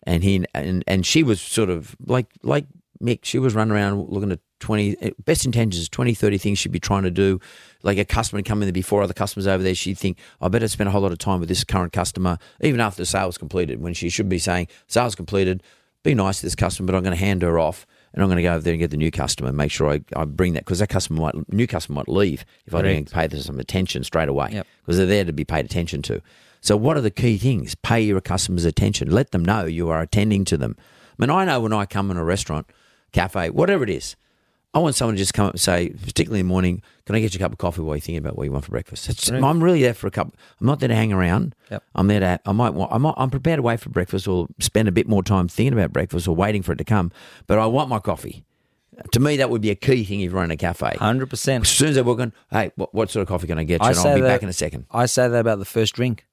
and he and and she was sort of like like Mick. She was running around looking at 20 eh, best intentions 20 30 things she'd be trying to do like a customer come in there before other customers over there she'd think i better spend a whole lot of time with this current customer even after the sale's completed when she should be saying sale's completed be nice to this customer but i'm going to hand her off and i'm going to go over there and get the new customer and make sure i, I bring that because that customer might new customer might leave if Correct. i don't pay them some attention straight away because yep. they're there to be paid attention to so what are the key things pay your customers attention let them know you are attending to them i mean i know when i come in a restaurant cafe whatever it is I want someone to just come up and say, particularly in the morning, can I get you a cup of coffee while you're thinking about what you want for breakfast? Just, I'm really there for a cup. I'm not there to hang around. Yep. I'm there to. I might want. I'm, I'm prepared to wait for breakfast or spend a bit more time thinking about breakfast or waiting for it to come. But I want my coffee. To me, that would be a key thing if you run a cafe. hundred percent. As soon as they walk in, hey, what, what sort of coffee can I get you? I And I'll be that- back in a second. I say that about the first drink.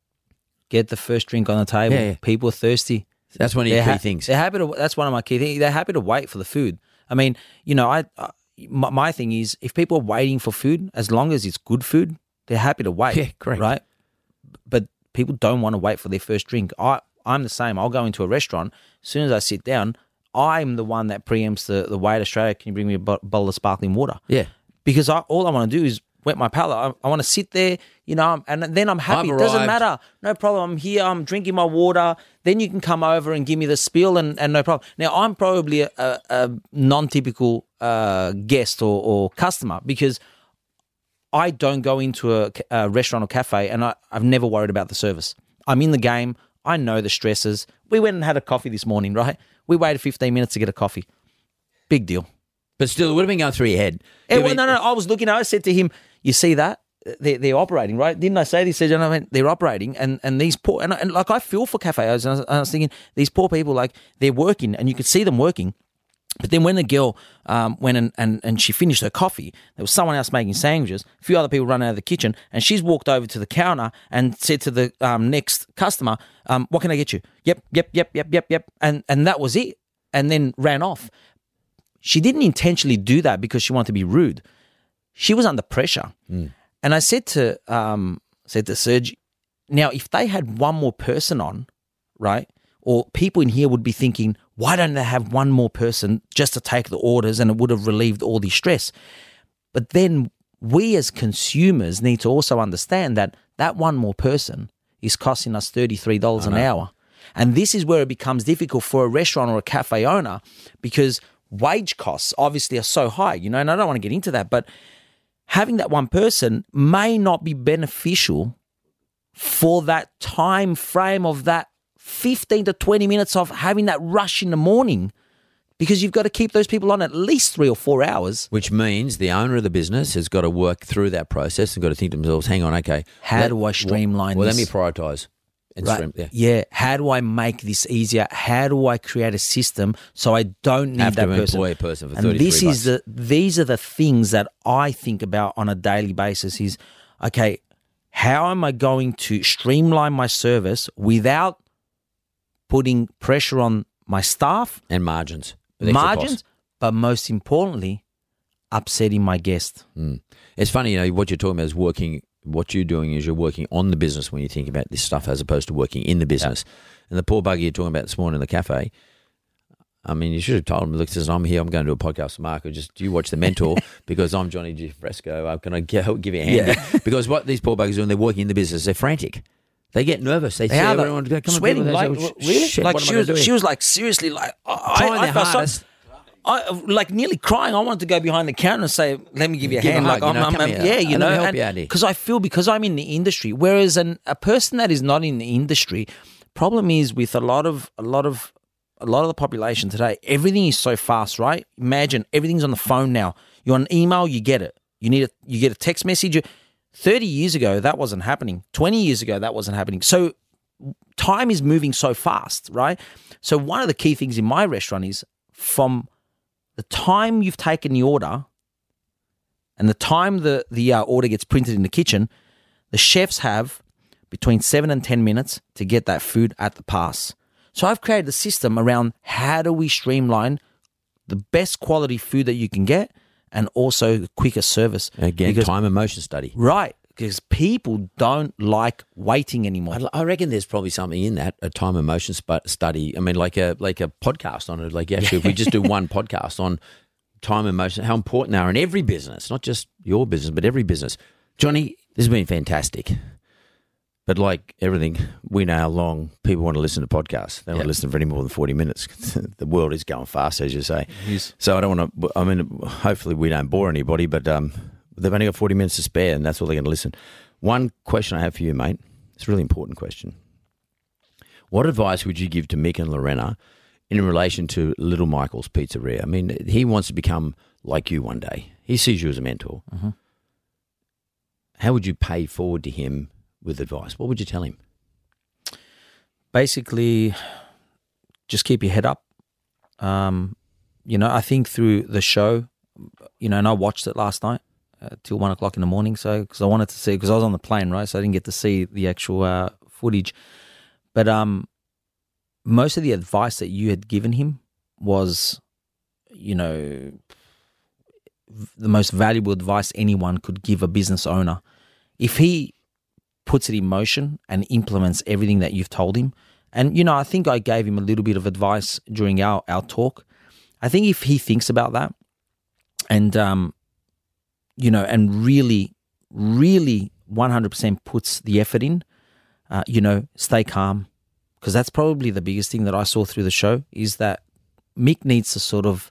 Get the first drink on the table. Yeah, yeah. People are thirsty. That's one of your They're key ha- things. They're happy to. That's one of my key things. They're happy to wait for the food. I mean, you know, I, I my, my thing is if people are waiting for food, as long as it's good food, they're happy to wait. Yeah, correct. Right. But people don't want to wait for their first drink. I I'm the same. I'll go into a restaurant. As soon as I sit down, I'm the one that preempts the the wait. Australia, can you bring me a bottle of sparkling water? Yeah. because I, all I want to do is wet my palate. I, I want to sit there, you know, and then I'm happy. It doesn't matter. No problem. I'm here. I'm drinking my water. Then you can come over and give me the spiel, and, and no problem. Now I'm probably a, a, a non-typical uh, guest or, or customer because I don't go into a, a restaurant or cafe, and I, I've never worried about the service. I'm in the game. I know the stresses. We went and had a coffee this morning, right? We waited 15 minutes to get a coffee. Big deal. But still, it would have been going through your head. Well, no, no. I was looking. I said to him, "You see that? They're, they're operating, right? Didn't I say this?" He said, I went, they're operating, and and these poor and, and like I feel for cafes. And I was, I was thinking these poor people, like they're working, and you could see them working." But then when the girl um, went and, and, and she finished her coffee, there was someone else making sandwiches. A few other people running out of the kitchen, and she's walked over to the counter and said to the um, next customer, um, "What can I get you?" Yep, yep, yep, yep, yep, yep, and and that was it. And then ran off. She didn't intentionally do that because she wanted to be rude. She was under pressure. And I said to um, said to Serge, now if they had one more person on, right, or people in here would be thinking, why don't they have one more person just to take the orders and it would have relieved all the stress? But then we as consumers need to also understand that that one more person is costing us $33 an hour. And this is where it becomes difficult for a restaurant or a cafe owner because wage costs obviously are so high, you know, and I don't want to get into that, but having that one person may not be beneficial for that time frame of that 15 to 20 minutes of having that rush in the morning because you've got to keep those people on at least three or four hours. Which means the owner of the business has got to work through that process and got to think to themselves, hang on, okay. How do I streamline Well, this? let me prioritize. And Right. yeah. yeah. How do I make this easier? How do I create a system so I don't need Have that to person? employ a person for and this bucks. is the these are the things that I think about on a daily basis. Is okay. How am I going to streamline my service without putting pressure on my staff, And margins. margins, but most importantly, upsetting my guest? Hmm. It's funny, you know, what you're talking about is working. What you're doing is you're working on the business when you think about this stuff, as opposed to working in the business. And the poor bugger you're talking about this morning in the cafe. I mean, you should have told him, look, says, I'm here, I'm going to do a podcast with Or Just do you watch The Mentor because I'm Johnny uh, G. Fresco. I'm going to give, give you a hand. because what these poor buggers are doing, they're working in the business, they're frantic. They get nervous. They, They see everyone come sweating. Like, really? Shit, like she I was, she was like seriously like I, Trying I, their felt so- hardest. I like nearly crying. I wanted to go behind the counter and say, "Let me give you a Give a hand." hug, like you know, I'm, come I'm- yeah, you know, me help you out here. because I feel because I'm in the industry. Whereas an, a person that is not in the industry, problem is with a lot of a lot of a lot of the population today. Everything is so fast, right? Imagine everything's on the phone now. You're on email, you get it. You need a you get a text message. Thirty years ago, that wasn't happening. Twenty years ago, that wasn't happening. So time is moving so fast, right? So one of the key things in my restaurant is from the time you've taken the order and the time the the uh, order gets printed in the kitchen, the chefs have between seven and ten minutes to get that food at the pass. So I've created a system around how do we streamline the best quality food that you can get and also the quicker service. Again, Because- time and motion study. right? Because people don't like waiting anymore. I, I reckon there's probably something in that a time and motion sp- study. I mean, like a like a podcast on it. Like actually, if we just do one podcast on time and motion, how important they are in every business, not just your business, but every business. Johnny, this has been fantastic. But like everything, we know how long people want to listen to podcasts. They don't want to listen for any more than forty minutes. the world is going fast, as you say. So I don't want to. I mean, hopefully we don't bore anybody, but um, they've only got forty minutes to spare, and that's all they're going to listen. One question I have for you, mate. It's a really important question. What advice would you give to Mick and Lorena in relation to Little Michael's Pizzeria? I mean, he wants to become like you one day. He sees you as a mentor. How would you pay forward to him with advice? What would you tell him? basically just keep your head up. Um, you know, I think through the show, you know, and I watched it last night uh, till one o'clock in the morning. So because I wanted to see, because I was on the plane, right? So I didn't get to see the actual uh, footage. But um, most of the advice that you had given him was, you know, the most valuable advice anyone could give a business owner. If he puts it in motion and implements everything that you've told him, and you know, I think I gave him a little bit of advice during our our talk. I think if he thinks about that and um, you know, and really, really, one hundred percent puts the effort in, uh, you know, stay calm, because that's probably the biggest thing that I saw through the show is that Mick needs to sort of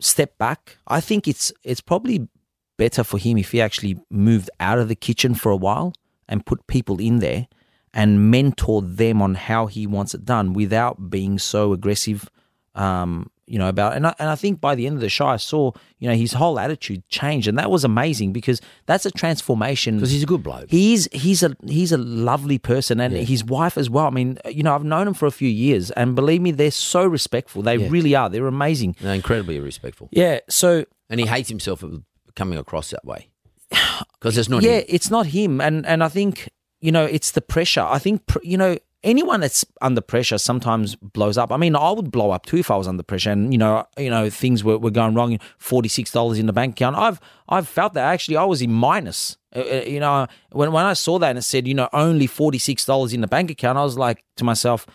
step back. I think it's it's probably better for him if he actually moved out of the kitchen for a while and put people in there and mentor them on how he wants it done without being so aggressive um, you know about and I, and I think by the end of the show I saw you know his whole attitude change, and that was amazing because that's a transformation Because he's a good bloke. He's he's a he's a lovely person, and his wife as well. I mean, you know, I've known him for a few years, and believe me, they're so respectful. They Yeah. really are. They're amazing. They're incredibly respectful. Yeah. So And he hates himself for coming across that way. Because it's not yeah, him. it's not him, and and I think you know it's the pressure. I think you know anyone that's under pressure sometimes blows up. I mean, I would blow up too if I was under pressure, and you know, you know, things were, were going wrong. Forty six dollars in the bank account. I've I've felt that actually. I was in minus. Uh, uh, you know, when when I saw that and it said, you know, only forty six dollars in the bank account, I was like to myself,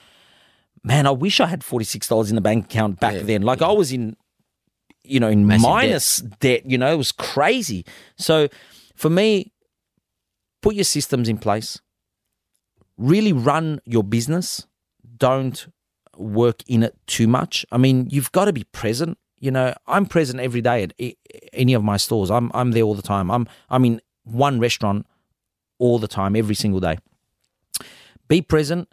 man, I wish I had forty six dollars in the bank account back then. Like I was in you know, in Massive debt. minus debt. You know, it was crazy. So for me, put your systems in place. Really run your business. Don't work in it too much. I mean, you've got to be present. You know, I'm present every day at any of my stores. I'm I'm there all the time. I'm I'm in one restaurant all the time, every single day. Be present.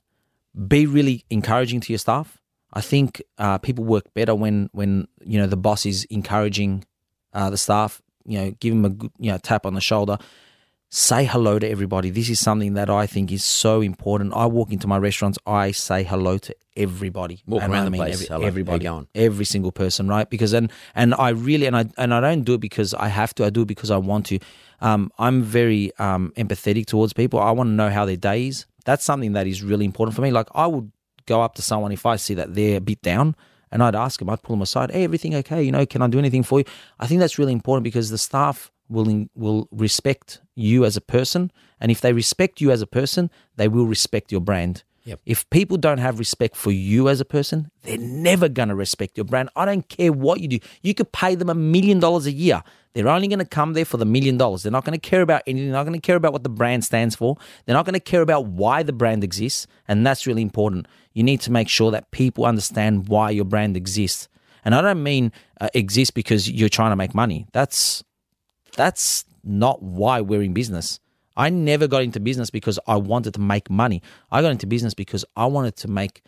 Be really encouraging to your staff. I think uh, people work better when when you know the boss is encouraging uh, the staff. You know, give them a good you know tap on the shoulder. Say hello to everybody. This is something that I think is so important. I walk into my restaurants, I say hello to everybody. Walk And around I the mean place, every- hello, everybody, going? every single person, right? Because and and I really and I and I don't do it because I have to. I do it because I want to. Um, I'm very um, empathetic towards people. I want to know how their day is. That's something that is really important for me. Like I would go up to someone if I see that they're a bit down, and I'd ask them. I'd pull them aside. Hey, everything okay? You know, can I do anything for you? I think that's really important because the staff will will respect you as a person, and if they respect you as a person, they will respect your brand. Yep. If people don't have respect for you as a person, they're never going to respect your brand. I don't care what you do. You could pay them a million dollars a year. They're only going to come there for the million dollars. They're not going to care about anything. They're not going to care about what the brand stands for. They're not going to care about why the brand exists. And that's really important. You need to make sure that people understand why your brand exists. And I don't mean uh, exist because you're trying to make money. That's that's not why we're in business. I never got into business because I wanted to make money. I got into business because I wanted to make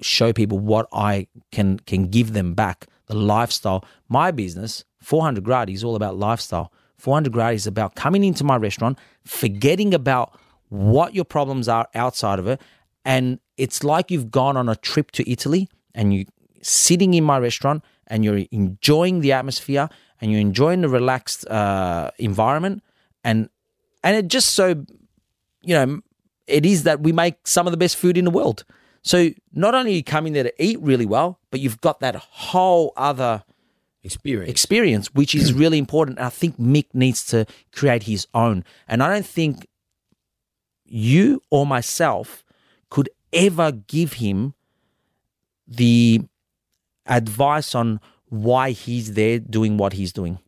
show people what I can can give them back, the lifestyle. My business, 400 Gradi, is all about lifestyle. 400 Gradi is about coming into my restaurant, forgetting about what your problems are outside of it, and it's like you've gone on a trip to Italy and you sitting in my restaurant and you're enjoying the atmosphere and you're enjoying the relaxed uh, environment and and it just so you know it is that we make some of the best food in the world. So not only are you coming there to eat really well but you've got that whole other Experience. experience which is really important. And i think mick needs to create his own. And i don't think you or myself could ever give him the advice on why he's there doing what he's doing.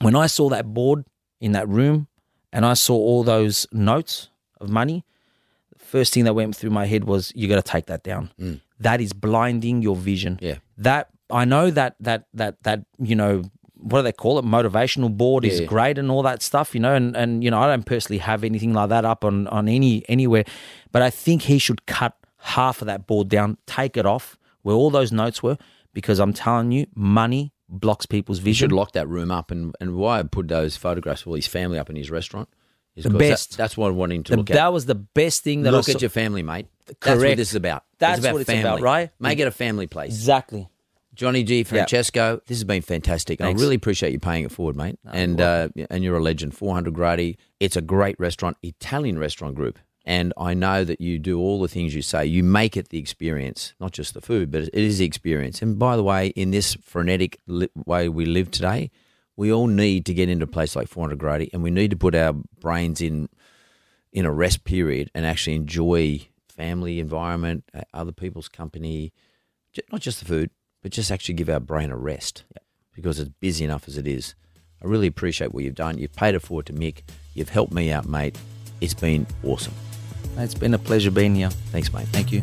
When I saw that board in that room and I saw all those notes of money, the first thing that went through my head was you got to take that down. Mm. That is blinding your vision. Yeah. That I know that that that that you know what do they call it? Motivational board is great and all that stuff, you know. And and you know I don't personally have anything like that up on on any anywhere, but I think he should cut half of that board down, take it off where all those notes were, because I'm telling you, money blocks people's You vision. should lock that room up, and, and why I put those photographs of all his family up in his restaurant is The 'cause that- best. that's what I want him to The- look at. that was the best thing that I look saw. at your family, mate. That's what Correct. this is about. That's it's about what it's family. about, right? Make it a family place. Exactly. Johnny Di Francesco, this has been fantastic. Thanks. I really appreciate you paying it forward, mate. and uh, and you're a legend. 400 Gradi. It's a great restaurant, Italian restaurant group. And I know that you do all the things you say. You make it the experience, not just the food, but it is the experience. And by the way, in this frenetic li- way we live today, we all need to get into a place like 400 Gradi, and we need to put our brains in in a rest period and actually enjoy family environment, uh, other people's company, not just the food, but just actually give our brain a rest because it's busy enough as it is. I really appreciate what you've done. You've paid it forward to Mick. You've helped me out, mate. It's been awesome. It's been a pleasure being here. Thanks, mate. Thank you.